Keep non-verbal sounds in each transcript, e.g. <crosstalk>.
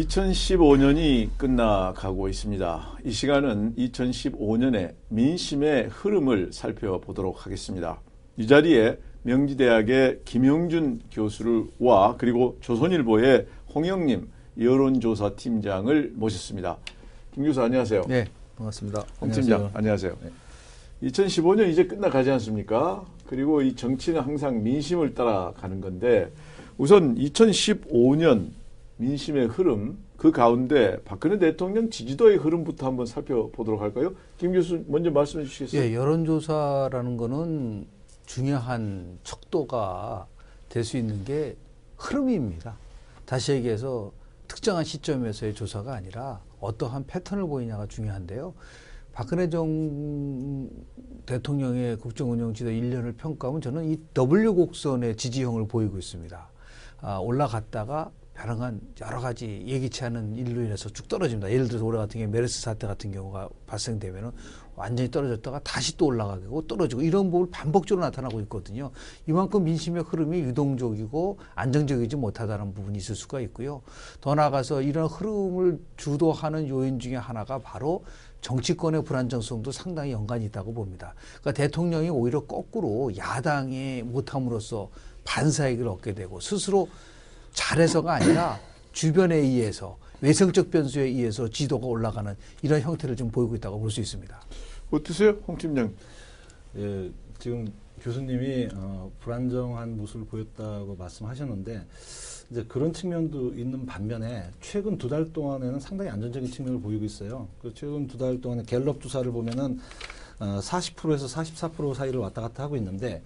2015년이 끝나가고 있습니다. 이 시간은 2015년의 민심의 흐름을 살펴보도록 하겠습니다. 이 자리에 명지대학의 김영준 교수와 그리고 조선일보의 홍영님 여론조사 팀장을 모셨습니다. 김 교수 안녕하세요. 네, 반갑습니다. 홍 팀장 안녕하세요. 네. 2015년 이제 끝나가지 않습니까? 그리고 이 정치는 항상 민심을 따라가는 건데 우선 2015년 민심의 흐름 그 가운데 박근혜 대통령 지지도의 흐름부터 한번 살펴보도록 할까요? 김 교수 먼저 말씀해 주시겠어요? 예, 여론조사라는 거는 중요한 척도가 될 수 있는 게 흐름입니다. 다시 얘기해서 특정한 시점에서의 조사가 아니라 어떠한 패턴을 보이냐가 중요한데요. 박근혜 정 대통령의 국정 운영 지도 1년을 평가하면 저는 이 W 곡선의 지지형을 보이고 있습니다. 아, 올라갔다가 다양한 여러 가지 예기치 않은 일로 인해서 쭉 떨어집니다. 예를 들어서 올해 같은 경우에 메르스 사태 같은 경우가 발생되면은 완전히 떨어졌다가 다시 또 올라가고 떨어지고 이런 부분을 반복적으로 나타나고 있거든요. 이만큼 민심의 흐름이 유동적이고 안정적이지 못하다는 부분이 있을 수가 있고요. 더 나아가서 이런 흐름을 주도하는 요인 중에 하나가 바로 정치권의 불안정성도 상당히 연관이 있다고 봅니다. 그러니까 대통령이 오히려 거꾸로 야당의 못함으로써 반사익을 얻게 되고 스스로 잘해서가 아니라 주변에 의해서 외성적 변수에 의해서 지도가 올라가는 이런 형태를 좀 보이고 있다고 볼 수 있습니다. 어떠세요, 홍 팀장? 예, 지금 교수님이 어, 불안정한 모습을 보였다고 말씀하셨는데 이제 그런 측면도 있는 반면에 최근 두 달 동안에는 상당히 안정적인 측면을 보이고 있어요. 그 최근 두 달 동안에 갤럽 조사를 보면은 어, 40%에서 44% 사이를 왔다 갔다 하고 있는데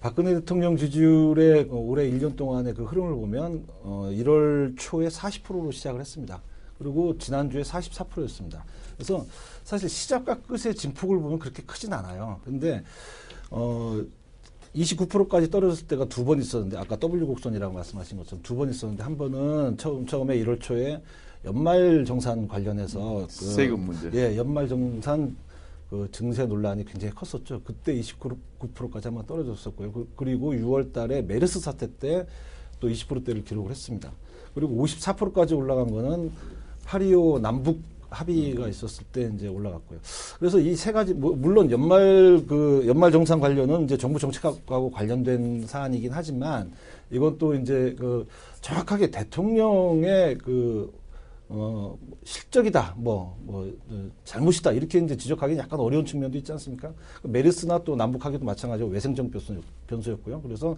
박근혜 대통령 지지율의 올해 1년 동안의 그 흐름을 보면 어 1월 초에 40%로 시작을 했습니다. 그리고 지난주에 44%였습니다. 그래서 사실 시작과 끝의 진폭을 보면 그렇게 크진 않아요. 근데 어 29%까지 떨어졌을 때가 두 번 있었는데 아까 W 곡선이라고 말씀하신 것처럼 두 번 있었는데 한 번은 처음 처음에 1월 초에 연말 정산 관련해서 그 세금 문제. 예, 연말 정산 그 증세 논란이 굉장히 컸었죠. 그때 29%까지 한번 떨어졌었고요. 그, 리고 6월 달에 메르스 사태 때 또 20%대를 기록을 했습니다. 그리고 54%까지 올라간 거는 8.25 남북 합의가 있었을 때 이제 올라갔고요. 그래서 이 세 가지 뭐 물론 연말 그 연말 정산 관련은 이제 정부 정책하고 관련된 사안이긴 하지만 이건 또 이제 그 정확하게 대통령의 그 어, 실적이다, 뭐, 뭐, 어, 잘못이다, 이렇게 이제 지적하기는 약간 어려운 측면도 있지 않습니까? 메르스나 또 남북하기도 마찬가지로 외생적 변수, 였고요 그래서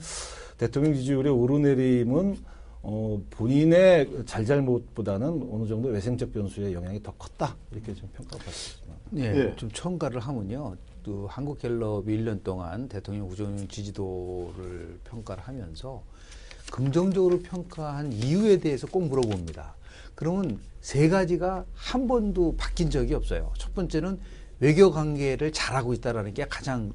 대통령 지지율의 오르내림은 어, 본인의 잘잘못보다는 어느 정도 외생적 변수의 영향이 더 컸다, 이렇게 좀 평가받고 있습니다. 네, 네. 좀 첨가를 하면요. 또 한국갤럽이 1년 동안 대통령 우정 지지도를 평가를 하면서 긍정적으로 평가한 이유에 대해서 꼭 물어봅니다. 그러면 세 가지가 한 번도 바뀐 적이 없어요. 첫 번째는 외교 관계를 잘하고 있다라는 게 가장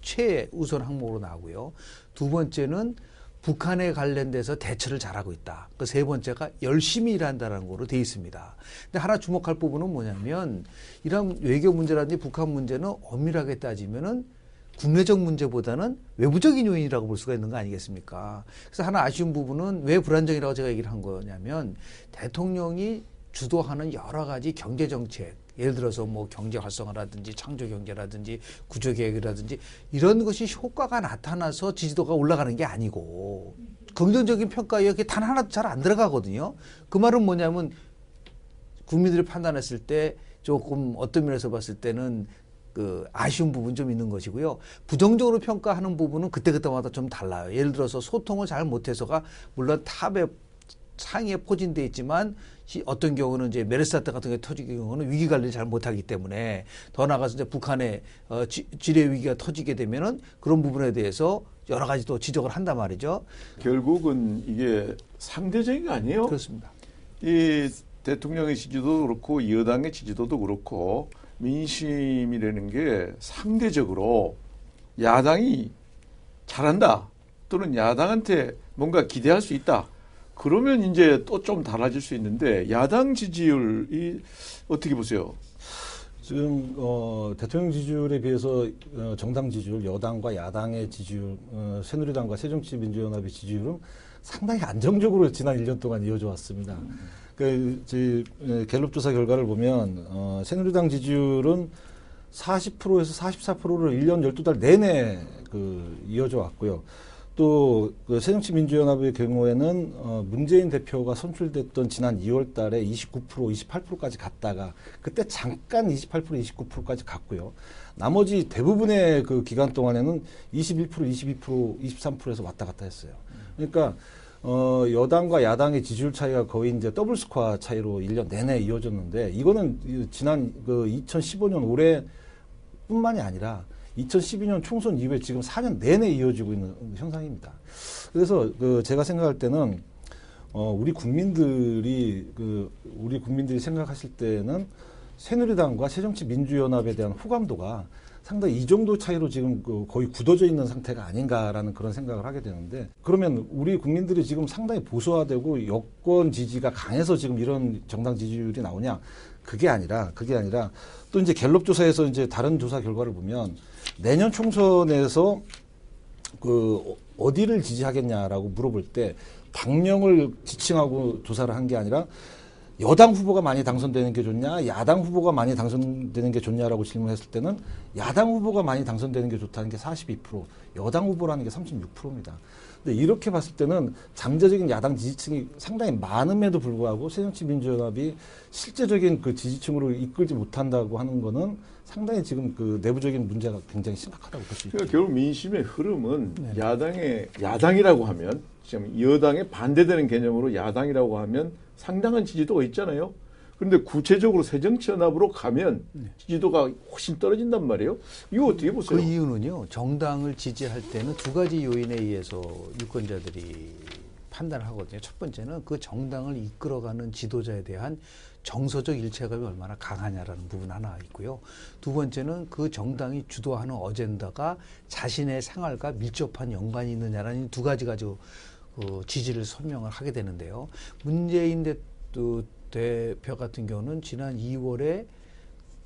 최우선 항목으로 나오고요. 두 번째는 북한에 관련돼서 대처를 잘하고 있다. 그 세 번째가 열심히 일한다는 거로 돼 있습니다. 근데 하나 주목할 부분은 뭐냐면 이런 외교 문제라든지 북한 문제는 엄밀하게 따지면은 국내적 문제보다는 외부적인 요인이라고 볼 수가 있는 거 아니겠습니까? 그래서 하나 아쉬운 부분은 왜 불안정이라고 제가 얘기를 한 거냐면 대통령이 주도하는 여러 가지 경제 정책, 예를 들어서 뭐 경제 활성화라든지 창조 경제라든지 구조 계획이라든지 이런 것이 효과가 나타나서 지지도가 올라가는 게 아니고 긍정적인 평가에 이렇게 단 하나도 잘 안 들어가거든요. 그 말은 뭐냐면 국민들이 판단했을 때 조금 어떤 면에서 봤을 때는 그 아쉬운 부분 좀 있는 것이고요. 부정적으로 평가하는 부분은 그때그때마다 좀 달라요. 예를 들어서 소통을 잘 못해서가 물론 탑에 상위에 포진돼 있지만 어떤 경우는 이제 메르스 사태 같은 게 터지는 경우는 위기 관리를 잘 못하기 때문에 더 나가서 이제 북한의 어, 지, 지뢰 위기가 터지게 되면은 그런 부분에 대해서 여러 가지 또 지적을 한단 말이죠. 결국은 이게 상대적인 거 아니에요? 그렇습니다. 이 대통령의 지지도도 그렇고 여당의 지지도도 그렇고 민심이라는 게 상대적으로 야당이 잘한다 또는 야당한테 뭔가 기대할 수 있다. 그러면 이제 또 좀 달라질 수 있는데 야당 지지율이 어떻게 보세요? 지금 어, 대통령 지지율에 비해서 어, 정당 지지율, 여당과 야당의 지지율, 어, 새누리당과 새정치민주연합의 지지율은 상당히 안정적으로 지난 1년 동안 이어져 왔습니다. 음. 그, 저, 에, 갤럽 조사 결과를 보면, 어, 새누리당 지지율은 40%에서 44%를 1년 12달 내내 그 이어져 왔고요. 또, 그 새정치민주연합의 경우에는, 어, 문재인 대표가 선출됐던 지난 2월 달에 29%, 28%까지 갔다가, 그때 잠깐 28%, 29%까지 갔고요. 나머지 대부분의 그 기간 동안에는 21%, 22%, 23%에서 왔다 갔다 했어요. 그러니까, 어, 여당과 야당의 지지율 차이가 거의 이제 더블 스코어 차이로 1년 내내 이어졌는데, 이거는 이 지난 그 2015년 올해 뿐만이 아니라 2012년 총선 이후에 지금 4년 내내 이어지고 있는 현상입니다. 그래서 그 제가 생각할 때는 어 우리 국민들이 그 우리 국민들이 생각하실 때는 새누리당과 새정치민주연합에 대한 호감도가 상당히 이 정도 차이로 지금 그 거의 굳어져 있는 상태가 아닌가라는 그런 생각을 하게 되는데 그러면 우리 국민들이 지금 상당히 보수화되고 여권 지지가 강해서 지금 이런 정당 지지율이 나오냐? 그게 아니라 그게 아니라 또 이제 갤럽 조사에서 이제 다른 조사 결과를 보면 내년 총선에서 그 어디를 지지하겠냐라고 물어볼 때 당명을 지칭하고 조사를 한 게 아니라 여당 후보가 많이 당선되는 게 좋냐, 야당 후보가 많이 당선되는 게 좋냐라고 질문했을 때는 야당 후보가 많이 당선되는 게 좋다는 게 42%, 여당 후보라는 게 36%입니다. 근데 이렇게 봤을 때는 잠재적인 야당 지지층이 상당히 많음에도 불구하고 새정치민주연합이 실제적인 그 지지층으로 이끌지 못한다고 하는 거는 상당히 지금 그 내부적인 문제가 굉장히 심각하다고 볼 수 있죠. 그러니까 결국 민심의 흐름은 야당의 야당이라고 하면 지금 여당에 반대되는 개념으로 야당이라고 하면 상당한 지지도가 있잖아요. 그런데 구체적으로 새정치연합으로 가면 지지도가 훨씬 떨어진단 말이에요. 이거 어떻게 보세요? 그 이유는요. 정당을 지지할 때는 두 가지 요인에 의해서 유권자들이 판단을 하거든요. 첫 번째는 그 정당을 이끌어가는 지도자에 대한 정서적 일체감이 얼마나 강하냐라는 부분 하나 있고요. 두 번째는 그 정당이 주도하는 어젠다가 자신의 생활과 밀접한 연관이 있느냐라는 두 가지 가지고 그 지지를 설명을 하게 되는데요. 문재인 대표 같은 경우는 지난 2월에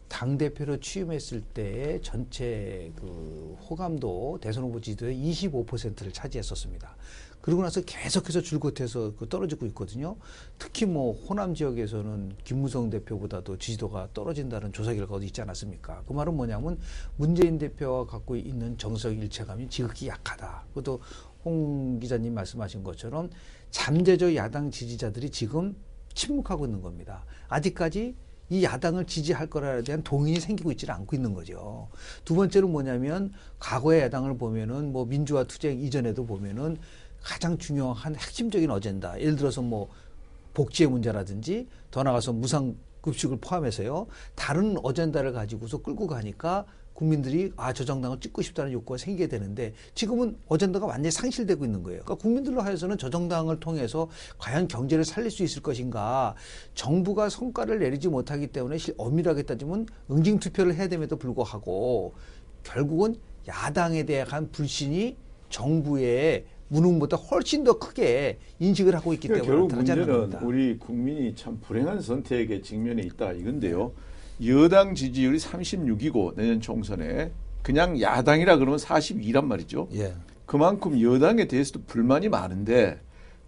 당 대표로 취임했을 때의 전체 그 호감도 대선 후보 지지도의 25%를 차지했었습니다. 그러고 나서 계속해서 줄곧해서 그 떨어지고 있거든요. 특히 뭐 호남 지역에서는 김무성 대표보다도 지지도가 떨어진다는 조사 결과도 있지 않았습니까? 그 말은 뭐냐면 문재인 대표가 갖고 있는 정석 일체감이 지극히 약하다. 그것도 홍 기자님 말씀하신 것처럼 잠재적 야당 지지자들이 지금 침묵하고 있는 겁니다. 아직까지 이 야당을 지지할 거라에 대한 동의이 생기고 있지는 않고 있는 거죠. 두 번째는 뭐냐면 과거의 야당을 보면은 뭐 민주화 투쟁 이전에도 보면은 가장 중요한 핵심적인 어젠다. 예를 들어서 뭐 복지의 문제라든지 더 나가서 무상 급식을 포함해서요. 다른 어젠다를 가지고서 끌고 가니까 국민들이 아 저 정당을 찍고 싶다는 욕구가 생기게 되는데 지금은 어젠다가 완전히 상실되고 있는 거예요. 그러니까 국민들로 하여서는 저 정당을 통해서 과연 경제를 살릴 수 있을 것인가 정부가 성과를 내리지 못하기 때문에 엄밀하게 따지면 응징 투표를 해야 됨에도 불구하고 결국은 야당에 대한 불신이 정부의 무능보다 훨씬 더 크게 인식을 하고 있기 그러니까 때문에 결국 문제는 겁니다. 우리 국민이 참 불행한 선택에 직면해 있다 이건데요. 여당 지지율이 36이고 내년 총선에 그냥 야당이라 그러면 42란 말이죠. 예. 그만큼 여당에 대해서도 불만이 많은데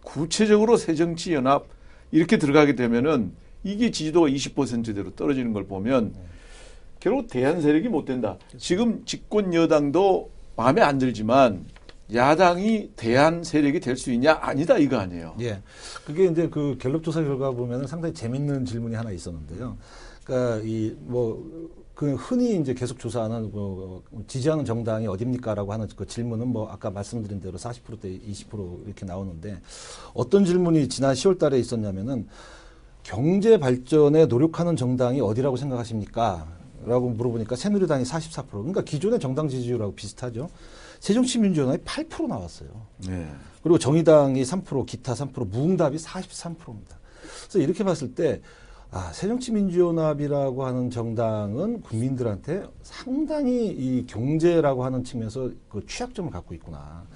구체적으로 새정치연합 이렇게 들어가게 되면은 이게 지지도가 20%대로 떨어지는 걸 보면 결국 대한 세력이 못 된다. 지금 집권 여당도 마음에 안 들지만 야당이 대한 세력이 될 수 있냐 아니다 이거 아니에요. 예. 그게 이제 그 갤럽 조사 결과 보면은 상당히 재밌는 질문이 하나 있었는데요. 그러니까 이뭐 그 흔히 이제 계속 조사하는 뭐 지지하는 정당이 어딥니까라고 하는 그 질문은 뭐 아까 말씀드린 대로 40%대 20% 이렇게 나오는데 어떤 질문이 지난 10월 달에 있었냐면은 경제 발전에 노력하는 정당이 어디라고 생각하십니까? 라고 물어보니까 새누리당이 44%. 그러니까 기존의 정당 지지율하고 비슷하죠. 새정치민주연합이 8% 나왔어요. 네. 그리고 정의당이 3%, 기타 3%, 무응답이 43%입니다. 그래서 이렇게 봤을 때, 아, 새정치민주연합이라고 하는 정당은 국민들한테 상당히 이 경제라고 하는 측면에서 그 취약점을 갖고 있구나.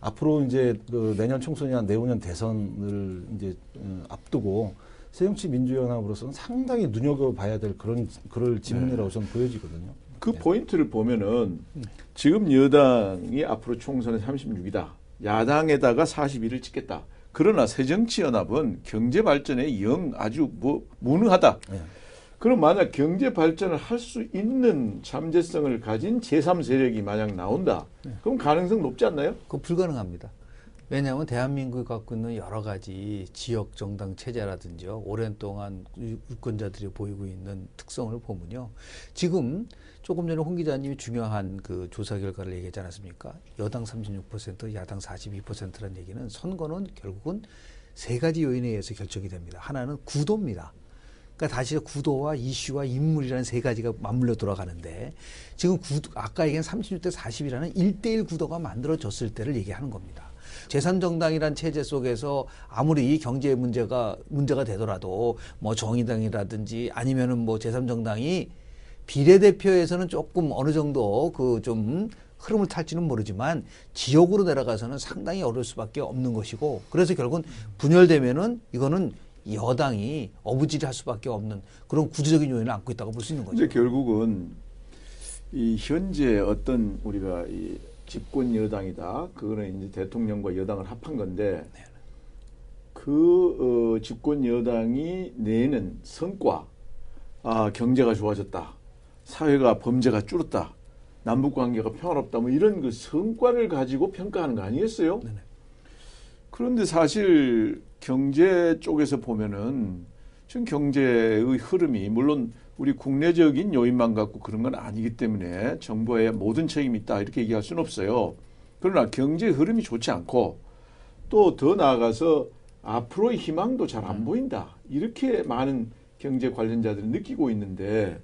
앞으로 이제 그 내년 총선이나 내후년 대선을 이제 어, 앞두고 새정치민주연합으로서는 상당히 눈여겨봐야 될 그런, 그럴 지문이라고 저는 보여지거든요. 그 포인트를 보면은 지금 여당이 앞으로 총선에 36이다. 야당에다가 41을 찍겠다. 그러나 새정치연합은 경제 발전에 영 아주 뭐 무능하다. 예. 그럼 만약 경제 발전을 할 수 있는 잠재성을 가진 제3 세력이 만약 나온다. 그럼 가능성 높지 않나요? 그거 불가능합니다. 왜냐하면 대한민국이 갖고 있는 여러 가지 지역 정당 체제라든지 오랜 동안 유- 유권자들이 보이고 있는 특성을 보면요. 지금 조금 전에 홍 기자님이 중요한 그 조사 결과를 얘기하지 않았습니까? 여당 36%, 야당 42%라는 얘기는 선거는 결국은 세 가지 요인에 의해서 결정이 됩니다. 하나는 구도입니다. 그러니까 다시 구도와 이슈와 인물이라는 세 가지가 맞물려 돌아가는데 지금 구도, 아까 얘기한 36대 40이라는 1대1 구도가 만들어졌을 때를 얘기하는 겁니다. 제3정당이란 체제 속에서 아무리 이 경제 문제가 문제가 되더라도 뭐 정의당이라든지 아니면은 뭐 제3정당이 비례대표에서는 조금 어느 정도 그 좀 흐름을 탈지는 모르지만 지역으로 내려가서는 상당히 어려울 수밖에 없는 것이고 그래서 결국은 분열되면은 이거는 여당이 어부지리할 수밖에 없는 그런 구조적인 요인을 안고 있다고 볼 수 있는 거죠. 이제 결국은 이 현재 어떤 우리가 이 집권 여당이다. 그거는 이제 대통령과 여당을 합한 건데 그 어, 집권 여당이 내는 성과, 아 경제가 좋아졌다, 사회가 범죄가 줄었다, 남북 관계가 평화롭다, 뭐 이런 그 성과를 가지고 평가하는 거 아니겠어요? 네네. 그런데 사실 경제 쪽에서 보면은 지금 경제의 흐름이 물론 우리 국내적인 요인만 갖고 그런 건 아니기 때문에 정부의 모든 책임이 있다 이렇게 얘기할 수는 없어요. 그러나 경제 흐름이 좋지 않고 또 더 나아가서 앞으로의 희망도 잘 안 보인다. 이렇게 많은 경제 관련자들이 느끼고 있는데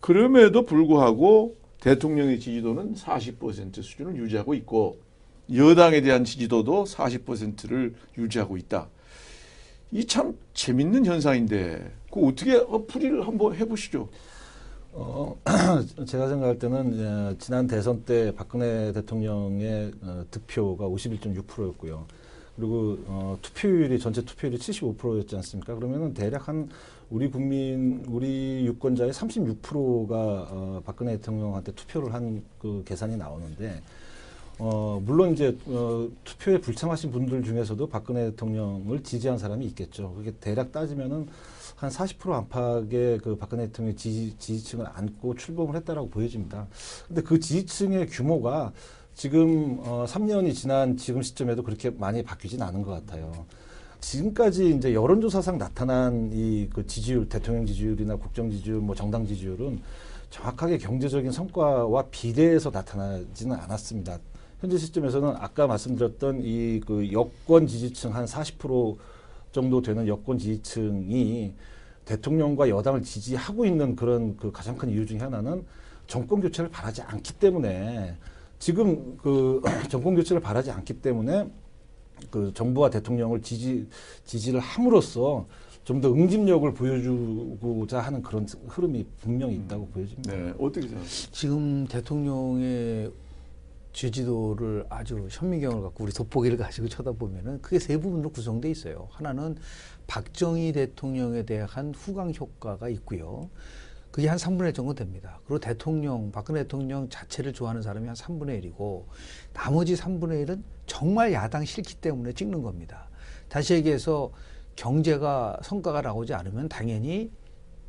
그럼에도 불구하고 대통령의 지지도는 40% 수준을 유지하고 있고 여당에 대한 지지도도 40%를 유지하고 있다. 이 참 재밌는 현상인데 그 어떻게 어플을 한번 해보시죠. 어, <clears throat> 제가 생각할 때는 예, 지난 대선 때 박근혜 대통령의 어, 득표가 51.6%였고요. 그리고 어, 투표율이 전체 투표율이 75%였지 않습니까? 그러면은 대략 한 우리 국민 우리 유권자의 36%가 어, 박근혜 대통령한테 투표를 한 그 계산이 나오는데 어, 물론 이제 어, 투표에 불참하신 분들 중에서도 박근혜 대통령을 지지한 사람이 있겠죠. 그게 대략 따지면은 한 40% 안팎의 그 박근혜 대통령의 지지, 지지층을 안고 출범을 했다라고 보여집니다. 근데 그 지지층의 규모가 지금 어, 3년이 지난 지금 시점에도 그렇게 많이 바뀌진 않은 것 같아요. 지금까지 이제 여론조사상 나타난 이 그 지지율, 대통령 지지율이나 국정 지지율, 뭐 정당 지지율은 정확하게 경제적인 성과와 비례해서 나타나지는 않았습니다. 현재 시점에서는 아까 말씀드렸던 이 그 여권 지지층 한 40% 정도 되는 여권 지지층이 대통령과 여당을 지지하고 있는 그런 그 가장 큰 이유 중에 하나는 정권 교체를 바라지 않기 때문에 지금 그 <clears throat> 정권 교체를 바라지 않기 때문에 그 정부와 대통령을 지지 지지를 함으로써 좀 더 응집력을 보여주고자 하는 그런 흐름이 분명히 있다고 보여집니다. 네, 어떻게 생각하세요? 지금 대통령의 지지도를 아주 현미경을 갖고 우리 돋보기를 가지고 쳐다보면은 크게 세 부분으로 구성돼 있어요. 하나는 박정희 대통령에 대한 후광 효과가 있고요. 그게 한 3분의 1 정도 됩니다. 그리고 대통령, 박근혜 대통령 자체를 좋아하는 사람이 한 3분의 1이고 나머지 3분의 1은 정말 야당 싫기 때문에 찍는 겁니다. 다시 얘기해서 경제가 성과가 나오지 않으면 당연히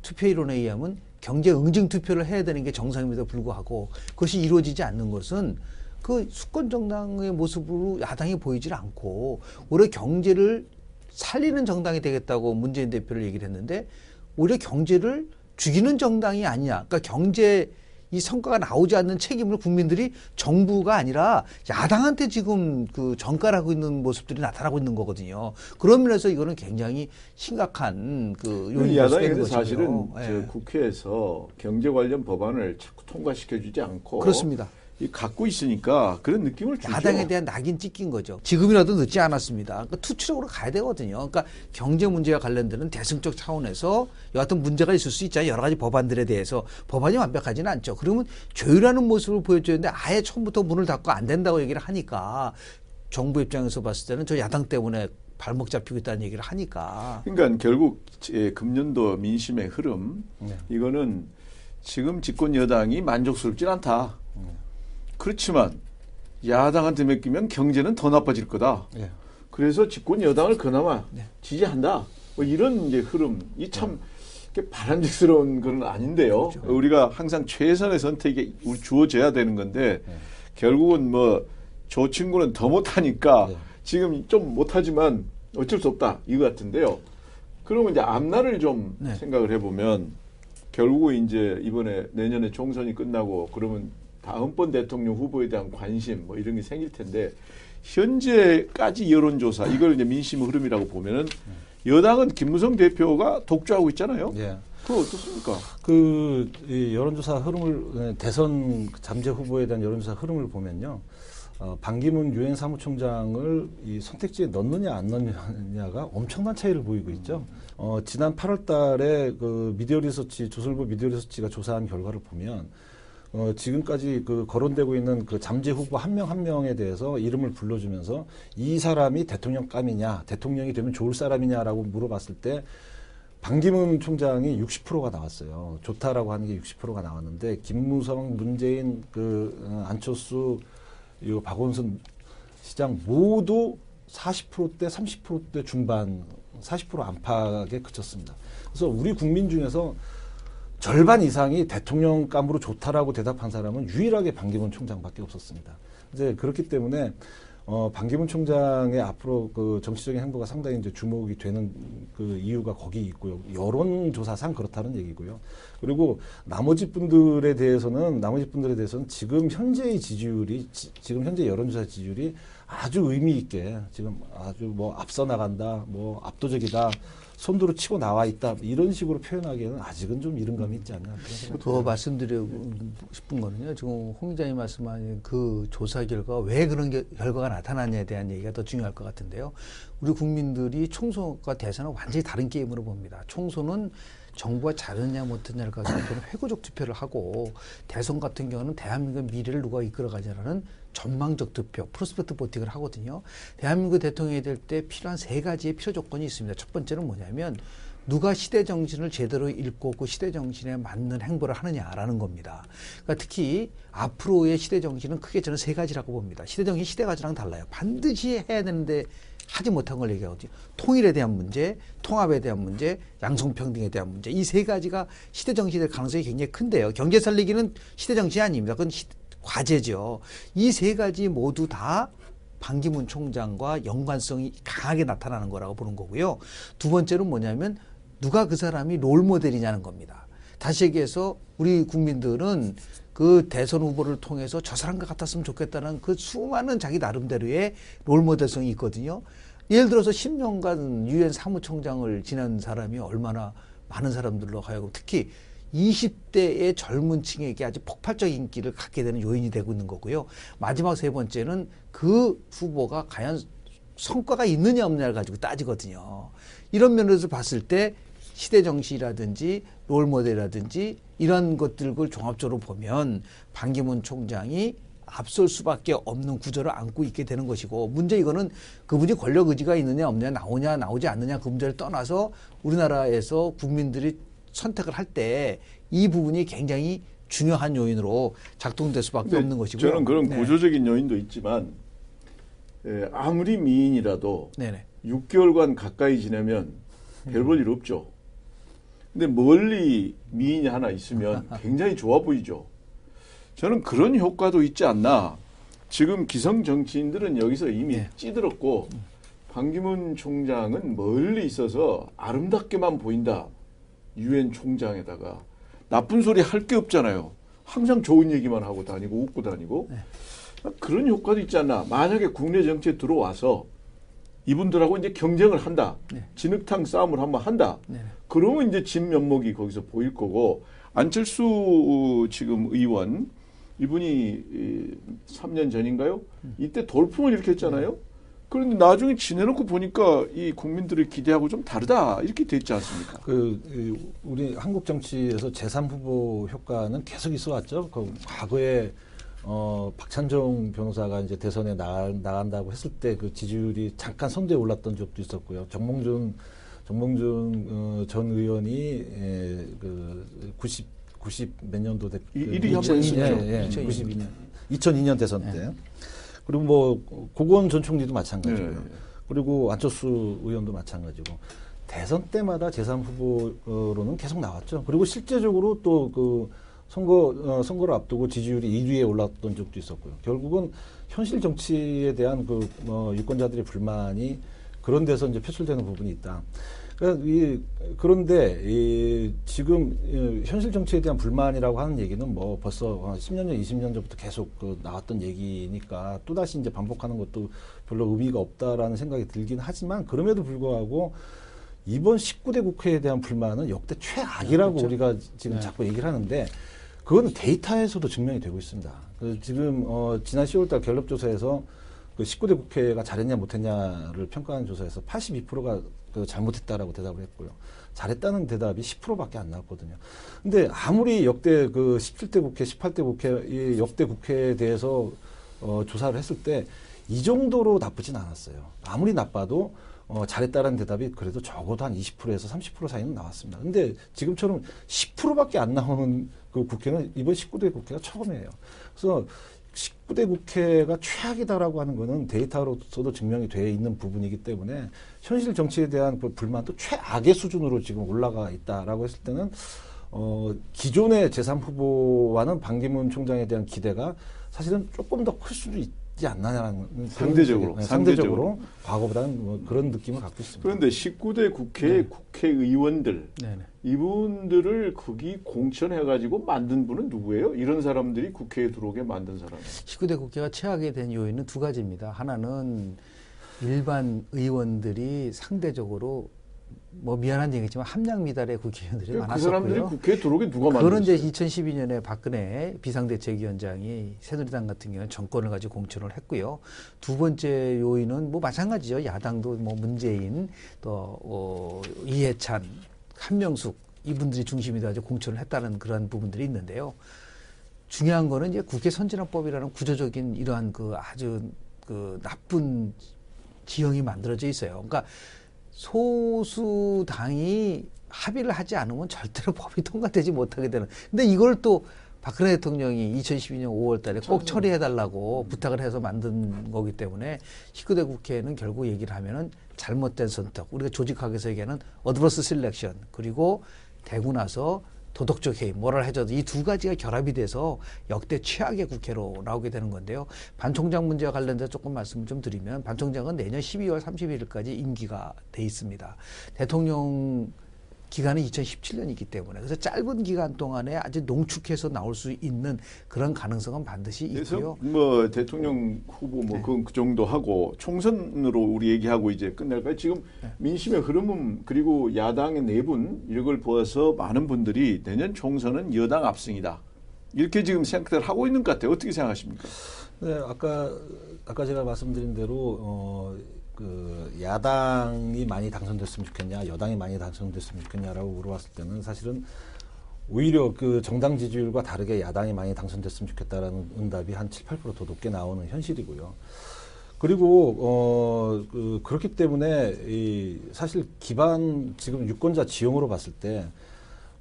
투표 이론에 의하면 경제 응징 투표를 해야 되는 게 정상임에도 불구하고 그것이 이루어지지 않는 것은 그 수권 정당의 모습으로 야당이 보이질 않고 오히려 경제를 살리는 정당이 되겠다고 문재인 대표를 얘기를 했는데 오히려 경제를 죽이는 정당이 아니냐. 그러니까 경제 이 성과가 나오지 않는 책임을 국민들이 정부가 아니라 야당한테 지금 그 전가하고 있는 모습들이 나타나고 있는 거거든요. 그런 면에서 이거는 굉장히 심각한 그 요인이 야당이 근데 사실은 예. 국회에서 경제 관련 법안을 자꾸 통과시켜주지 않고 그렇습니다. 이 갖고 있으니까 그런 느낌을 주죠. 야당에 대한 낙인 찍힌 거죠. 지금이라도 늦지 않았습니다. 그러니까 투치력으로 가야 되거든요. 그러니까 경제 문제와 관련되는 대승적 차원에서 여하튼 문제가 있을 수 있잖아요. 여러 가지 법안들에 대해서 법안이 완벽하지는 않죠. 그러면 조율하는 모습을 보여줘야 되는데 아예 처음부터 문을 닫고 안 된다고 얘기를 하니까 정부 입장에서 봤을 때는 저 야당 때문에 발목 잡히고 있다는 얘기를 하니까 그러니까 결국 제 금년도 민심의 흐름 네. 이거는 지금 집권 여당이 만족스럽진 않다. 그렇지만 야당한테 맡기면 경제는 더 나빠질 거다. 예. 그래서 집권 여당을 그나마 네. 지지한다. 뭐 이런 이제 흐름. 이참 바람직스러운 건 아닌데요. 우리가 항상 최선의 선택이 주어져야 되는 건데 결국은 뭐 저 친구는 더 못하니까 네. 지금 좀 못하지만 어쩔 수 없다 이거 같은데요. 그러면 이제 앞날을 좀 네. 생각을 해보면 결국은 이제 이번에 내년에 총선이 끝나고 그러면 다음번 대통령 후보에 대한 관심 뭐 이런 게 생길 텐데 현재까지 여론조사 이걸 이제 민심 흐름이라고 보면은 여당은 김무성 대표가 독주하고 있잖아요. 예. 그거 어떻습니까? 그 이 여론조사 흐름을 예, 대선 잠재 후보에 대한 여론조사 흐름을 보면요. 어, 반기문 유엔 사무총장을 이 선택지에 넣느냐 안 넣느냐가 엄청난 차이를 보이고 있죠. 어, 지난 8월 달에 그 미디어 리서치 조선일보 미디어 리서치가 조사한 결과를 보면 어, 지금까지 그 거론되고 있는 그 잠재 후보 한 명 한 명에 대해서 이름을 불러주면서 이 사람이 대통령감이냐, 대통령이 되면 좋을 사람이냐라고 물어봤을 때 반기문 총장이 60%가 나왔어요. 좋다라고 하는 게 60%가 나왔는데 김무성, 문재인, 그 어, 안철수, 이 박원순 시장 모두 40%대, 30%대 중반, 40% 안팎에 그쳤습니다. 그래서 우리 국민 중에서 절반 이상이 대통령감으로 좋다라고 대답한 사람은 유일하게 반기문 총장밖에 없었습니다. 이제 그렇기 때문에 어, 반기문 총장의 앞으로 그 정치적인 행보가 상당히 이제 주목이 되는 그 이유가 거기 있고요. 여론조사상 그렇다는 얘기고요. 그리고 나머지 분들에 대해서는 나머지 분들에 대해서는 지금 현재의 지지율이 지, 지금 현재 여론조사 지지율이 아주 의미 있게 지금 아주 뭐 앞서 나간다, 뭐 압도적이다, 손으로 치고 나와 있다 이런 식으로 표현하기에는 아직은 좀 이른 감이 있지 않나. 더 말씀드리고 싶은 거는요. 지금 홍 기자님 말씀하신 그 조사 결과 왜 그런 게- 결과가 나타났냐에 대한 얘기가 더 중요할 것 같은데요. 우리 국민들이 총선과 대선은 완전히 다른 게임으로 봅니다. 총선은 정부가 잘했냐 못했냐를 가지고 <clears throat> 저는 회고적 투표를 하고 대선 같은 경우는 대한민국 미래를 누가 이끌어가냐라는 전망적 투표, 프로스펙트 보팅을 하거든요. 대한민국 대통령이 될 때 필요한 세 가지의 필요 조건이 있습니다. 첫 번째는 뭐냐면 누가 시대 정신을 제대로 읽고 그 시대 정신에 맞는 행보를 하느냐라는 겁니다. 그러니까 특히 앞으로의 시대 정신은 크게 저는 세 가지라고 봅니다. 시대 정신 시대 가지랑 달라요. 반드시 해야 되는데 하지 못한 걸 얘기하거든요. 통일에 대한 문제, 통합에 대한 문제, 양성평등에 대한 문제. 이 세 가지가 시대 정신이 될 가능성이 굉장히 큰데요. 경제 살리기는 시대 정신이 아닙니다. 그건 시- 과제죠. 이 세 가지 모두 다 반기문 총장과 연관성이 강하게 나타나는 거라고 보는 거고요. 두 번째는 뭐냐면 누가 그 사람이 롤 모델이냐는 겁니다. 다시 얘기해서 우리 국민들은 그 대선 후보를 통해서 저 사람과 같았으면 좋겠다는 그 수많은 자기 나름대로의 롤 모델성이 있거든요. 예를 들어서 10년간 유엔 사무총장을 지낸 사람이 얼마나 많은 사람들로 하여금 특히 20대의 젊은 층에게 아주 폭발적 인기를 갖게 되는 요인이 되고 있는 거고요. 마지막 세 번째는 그 후보가 과연 성과가 있느냐 없느냐를 가지고 따지거든요. 이런 면에서 봤을 때 시대 정신이라든지 롤 모델이라든지 이런 것들을 종합적으로 보면 반기문 총장이 앞설 수밖에 없는 구조를 안고 있게 되는 것이고 문제 이거는 그분이 권력 의지가 있느냐 없느냐 나오냐 나오지 않느냐 그 문제를 떠나서 우리나라에서 국민들이 선택을 할 때 이 부분이 굉장히 중요한 요인으로 작동될 수밖에 없는 것이고요. 저는 그런 네. 구조적인 요인도 있지만 예, 아무리 미인이라도 네네. 6개월간 가까이 지내면 별볼일 없죠. 근데 멀리 미인이 하나 있으면 <laughs> 굉장히 좋아 보이죠. 저는 그런 효과도 있지 않나. 지금 기성 정치인들은 여기서 이미 네. 찌들었고 반기문 총장은 멀리 있어서 아름답게만 보인다. 유엔 총장에다가 나쁜 소리 할 게 없잖아요. 항상 좋은 얘기만 하고 다니고 웃고 다니고 그런 효과도 있지 않나. 만약에 국내 정치에 들어와서 이분들하고 이제 경쟁을 한다. 네. 진흙탕 싸움을 한번 한다. 네네. 그러면 이제 진 면목이 거기서 보일 거고 안철수 지금 의원 이분이 이 3년 전인가요? 이때 돌풍을 일으켰잖아요. 그런데 나중에 지내놓고 보니까 이 국민들의 기대하고 좀 다르다 이렇게 됐지 않습니까? 그 이, 우리 한국 정치에서 제3 후보 효과는 계속 있어왔죠. 그 과거에 어, 박찬종 변호사가 이제 대선에 나, 나간다고 했을 때 그 지지율이 잠깐 선두에 올랐던 적도 있었고요. 정몽준 정몽준 어, 전 의원이 에, 그 90, 90 몇 년도 대, 이- 그 일위 한번 2002 했었죠. 예, 예, 2002 92년 2002년 대선 때 그리고 뭐 고건 전 총리도 마찬가지고요. 네. 그리고 안철수 의원도 마찬가지고 대선 때마다 제3 후보로는 계속 나왔죠. 그리고 실제적으로 또그 선거 어, 선거를 앞두고 지지율이 1위에 올랐던 적도 있었고요. 결국은 현실 정치에 대한 그뭐 유권자들의 불만이 그런 데서 이제 표출되는 부분이 있다. 그러니까 이, 그런데 이 지금 이 현실 정치에 대한 불만이라고 하는 얘기는 뭐 벌써 한 10년 전, 20년 전부터 계속 그 나왔던 얘기니까 또 다시 이제 반복하는 것도 별로 의미가 없다라는 생각이 들긴 하지만 그럼에도 불구하고 이번 19대 국회에 대한 불만은 역대 최악이라고 그렇죠. 우리가 지금 네. 자꾸 얘기를 하는데 그건 데이터에서도 증명이 되고 있습니다. 그 지금 어 지난 10월달 갤럽 조사에서 그 19대 국회가 잘했냐 못했냐를 평가하는 조사에서 82%가 그 잘못했다라고 대답을 했고요. 잘했다는 대답이 10%밖에 안 나왔거든요. 근데 아무리 역대 그 17대 국회, 18대 국회, 이 역대 국회에 대해서 어 조사를 했을 때 이 정도로 나쁘진 않았어요. 아무리 나빠도 어, 잘했다라는 대답이 그래도 적어도 한 20%에서 30% 사이는 나왔습니다. 근데 지금처럼 10%밖에 안 나오는 그 국회는 이번 19대 국회가 처음이에요. 그래서 19대 국회가 최악이다라고 하는 거는 데이터로서도 증명이 되어 있는 부분이기 때문에 현실 정치에 대한 그 불만도 최악의 수준으로 지금 올라가 있다라고 했을 때는 어, 기존의 제3 후보와는 반기문 총장에 대한 기대가 사실은 조금 더 클 수도 있 지 않나라는 상대적으로, 네, 상대적으로. 상대적으로 과거보다는 뭐 그런 느낌을 갖고 있습니다. 그런데 19대 국회 국회의원들 네네. 이분들을 거기 공천해 가지고 만든 분은 누구예요? 이런 사람들이 국회에 들어오게 만든 사람. 19대 국회가 최악이 된 요인은 두 가지입니다. 하나는 일반 의원들이 상대적으로 뭐 미안한 얘기지만 함량 미달의 국회의원들이 그 많았었고요. 사람들이 국회에 들어오게 누가 그런 이제 만들었어요? 2012년에 박근혜 비상대책위원장이 새누리당 같은 경우는 정권을 가지고 공천을 했고요. 두 번째 요인은 뭐 마찬가지죠. 야당도 뭐 문재인 또 어, 이해찬, 한명숙 이분들이 중심이 돼가지고 공천을 했다는 그런 부분들이 있는데요. 중요한 거는 이제 국회 선진화법이라는 구조적인 이러한 그 아주 그 나쁜 지형이 만들어져 있어요. 그러니까 소수당이 합의를 하지 않으면 절대로 <laughs> 법이 통과되지 못하게 되는. 근데 이걸 또 박근혜 대통령이 2012년 5월 달에 꼭 처리해달라고 부탁을 해서 만든 거기 때문에 19대 국회는 결국 얘기를 하면은 잘못된 선택, 우리가 조직학에서 얘기하는 adverse selection, 그리고 되고 나서 도덕적 해임, 뭐를 해줘도 이두 가지가 결합이 돼서 역대 최악의 국회로 나오게 되는 건데요. 반 총장 문제와 관련돼서 조금 말씀을 좀 드리면 반 총장은 내년 12월 31일까지 임기가 돼 있습니다. 대통령 기간은 2017년이기 때문에 그래서 짧은 기간 동안에 아주 농축해서 나올 수 있는 그런 가능성은 반드시 그래서 있고요. 뭐 대통령 후보 뭐 네. 그, 그 정도 하고 총선으로 우리 얘기하고 이제 끝날까요? 지금 네. 민심의 흐름은 그리고 야당의 내분 이걸 보아서 많은 분들이 내년 총선은 여당 압승이다. 이렇게 지금 생각들 하고 있는 것 같아요. 어떻게 생각하십니까? 네, 아까 아까 제가 말씀드린 대로 어, 그 야당이 많이 당선됐으면 좋겠냐, 여당이 많이 당선됐으면 좋겠냐라고 물어봤을 때는 사실은 오히려 그 정당 지지율과 다르게 야당이 많이 당선됐으면 좋겠다라는 응답이 한 7, 8%더 높게 나오는 현실이고요. 그리고 어, 그, 그렇기 때문에 이 사실 기반 지금 유권자 지형으로 봤을 때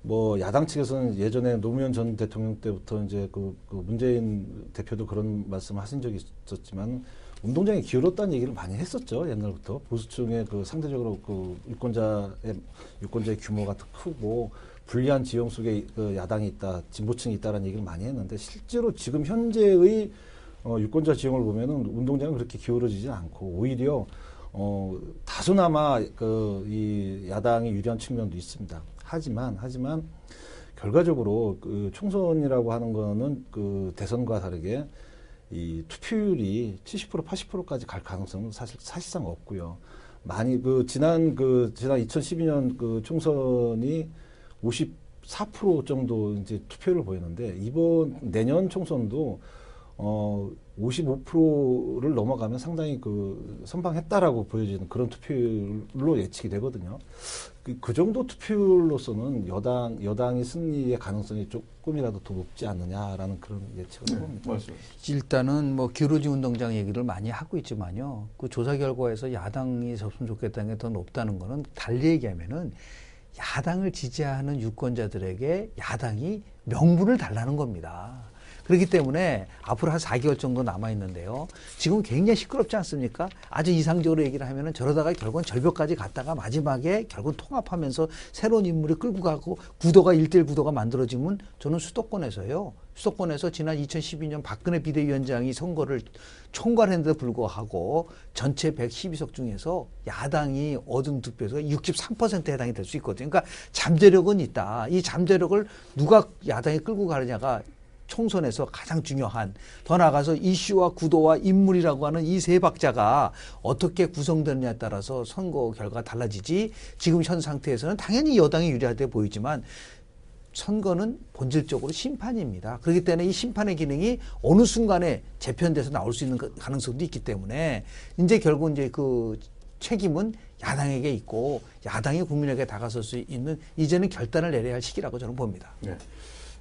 뭐 야당 측에서는 예전에 노무현 전 대통령 때부터 이제 그, 그 문재인 대표도 그런 말씀 하신 적이 있었지만 운동장에 기울었다는 얘기를 많이 했었죠 옛날부터 보수층의 그 상대적으로 그 유권자의 유권자의 규모가 더 크고 불리한 지형 속에 그 야당이 있다 진보층이 있다라는 얘기를 많이 했는데 실제로 지금 현재의 어, 유권자 지형을 보면은 운동장은 그렇게 기울어지지 않고 오히려 어, 다소나마 그 이 야당이 유리한 측면도 있습니다. 하지만 하지만 결과적으로 그 총선이라고 하는 거는 그 대선과 다르게 이 투표율이 70% 80%까지 갈 가능성은 사실 사실상 없고요. 많이 그 지난 그 지난 2012년 그 총선이 54% 정도 이제 투표를 보였는데 이번 내년 총선도 어 55%를 넘어가면 상당히 그 선방했다라고 보여지는 그런 투표율로 예측이 되거든요. 그, 그 정도 투표율로서는 여당 여당이 승리의 가능성이 조금이라도 더 높지 않느냐라는 그런 예측을 해봅니다. 맞습니다. 일단은 뭐 기울어지 운동장 얘기를 많이 하고 있지만요. 그 조사 결과에서 야당이 접으면 좋겠다는 게 더 높다는 거는 달리 얘기하면은 야당을 지지하는 유권자들에게 야당이 명분을 달라는 겁니다. 그렇기 때문에 앞으로 한 4개월 정도 남아 있는데요. 지금 굉장히 시끄럽지 않습니까? 아주 이상적으로 얘기를 하면은 저러다가 결국은 절벽까지 갔다가 마지막에 결국 통합하면서 새로운 인물이 끌고 가고 구도가 일대일 구도가 만들어지면 저는 수도권에서요. 수도권에서 지난 2012년 박근혜 비대위원장이 선거를 총괄했는데도 불구하고 전체 112석 중에서 야당이 얻은 득표수가 63%에 해당이 될 수 있거든요. 그러니까 잠재력은 있다. 이 잠재력을 누가 야당이 끌고 가느냐가 총선에서 가장 중요한 더 나아가서 이슈와 구도와 인물이라고 하는 이 세 박자가 어떻게 구성되느냐에 따라서 선거 결과가 달라지지 지금 현 상태에서는 당연히 여당이 유리하게 보이지만 선거는 본질적으로 심판입니다. 그렇기 때문에 이 심판의 기능이 어느 순간에 재편돼서 나올 수 있는 그 가능성도 있기 때문에 이제 결국 이제 그 책임은 야당에게 있고 야당이 국민에게 다가설 수 있는 이제는 결단을 내려야 할 시기라고 저는 봅니다. 네.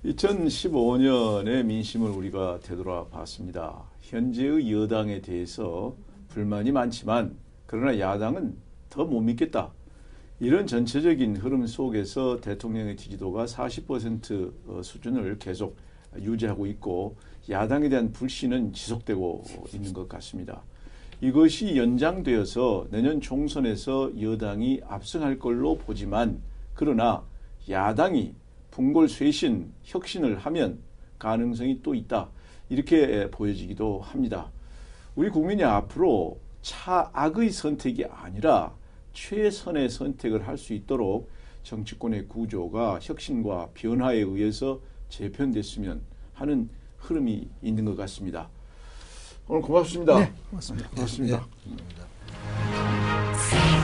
2015년의 민심을 우리가 되돌아봤습니다. 현재의 여당에 대해서 불만이 많지만 그러나 야당은 더 못 믿겠다. 이런 전체적인 흐름 속에서 대통령의 지지도가 40% 어, 수준을 계속 유지하고 있고 야당에 대한 불신은 지속되고 있는 것 같습니다. 이것이 연장되어서 내년 총선에서 여당이 압승할 걸로 보지만 그러나 야당이 분골 쇄신 혁신을 하면 가능성이 또 있다 이렇게 보여지기도 합니다. 우리 국민이 앞으로 차악의 선택이 아니라 최선의 선택을 할 수 있도록 정치권의 구조가 혁신과 변화에 의해서 재편됐으면 하는 흐름이 있는 것 같습니다. 오늘 고맙습니다. 네, 고맙습니다. 고맙습니다. 예.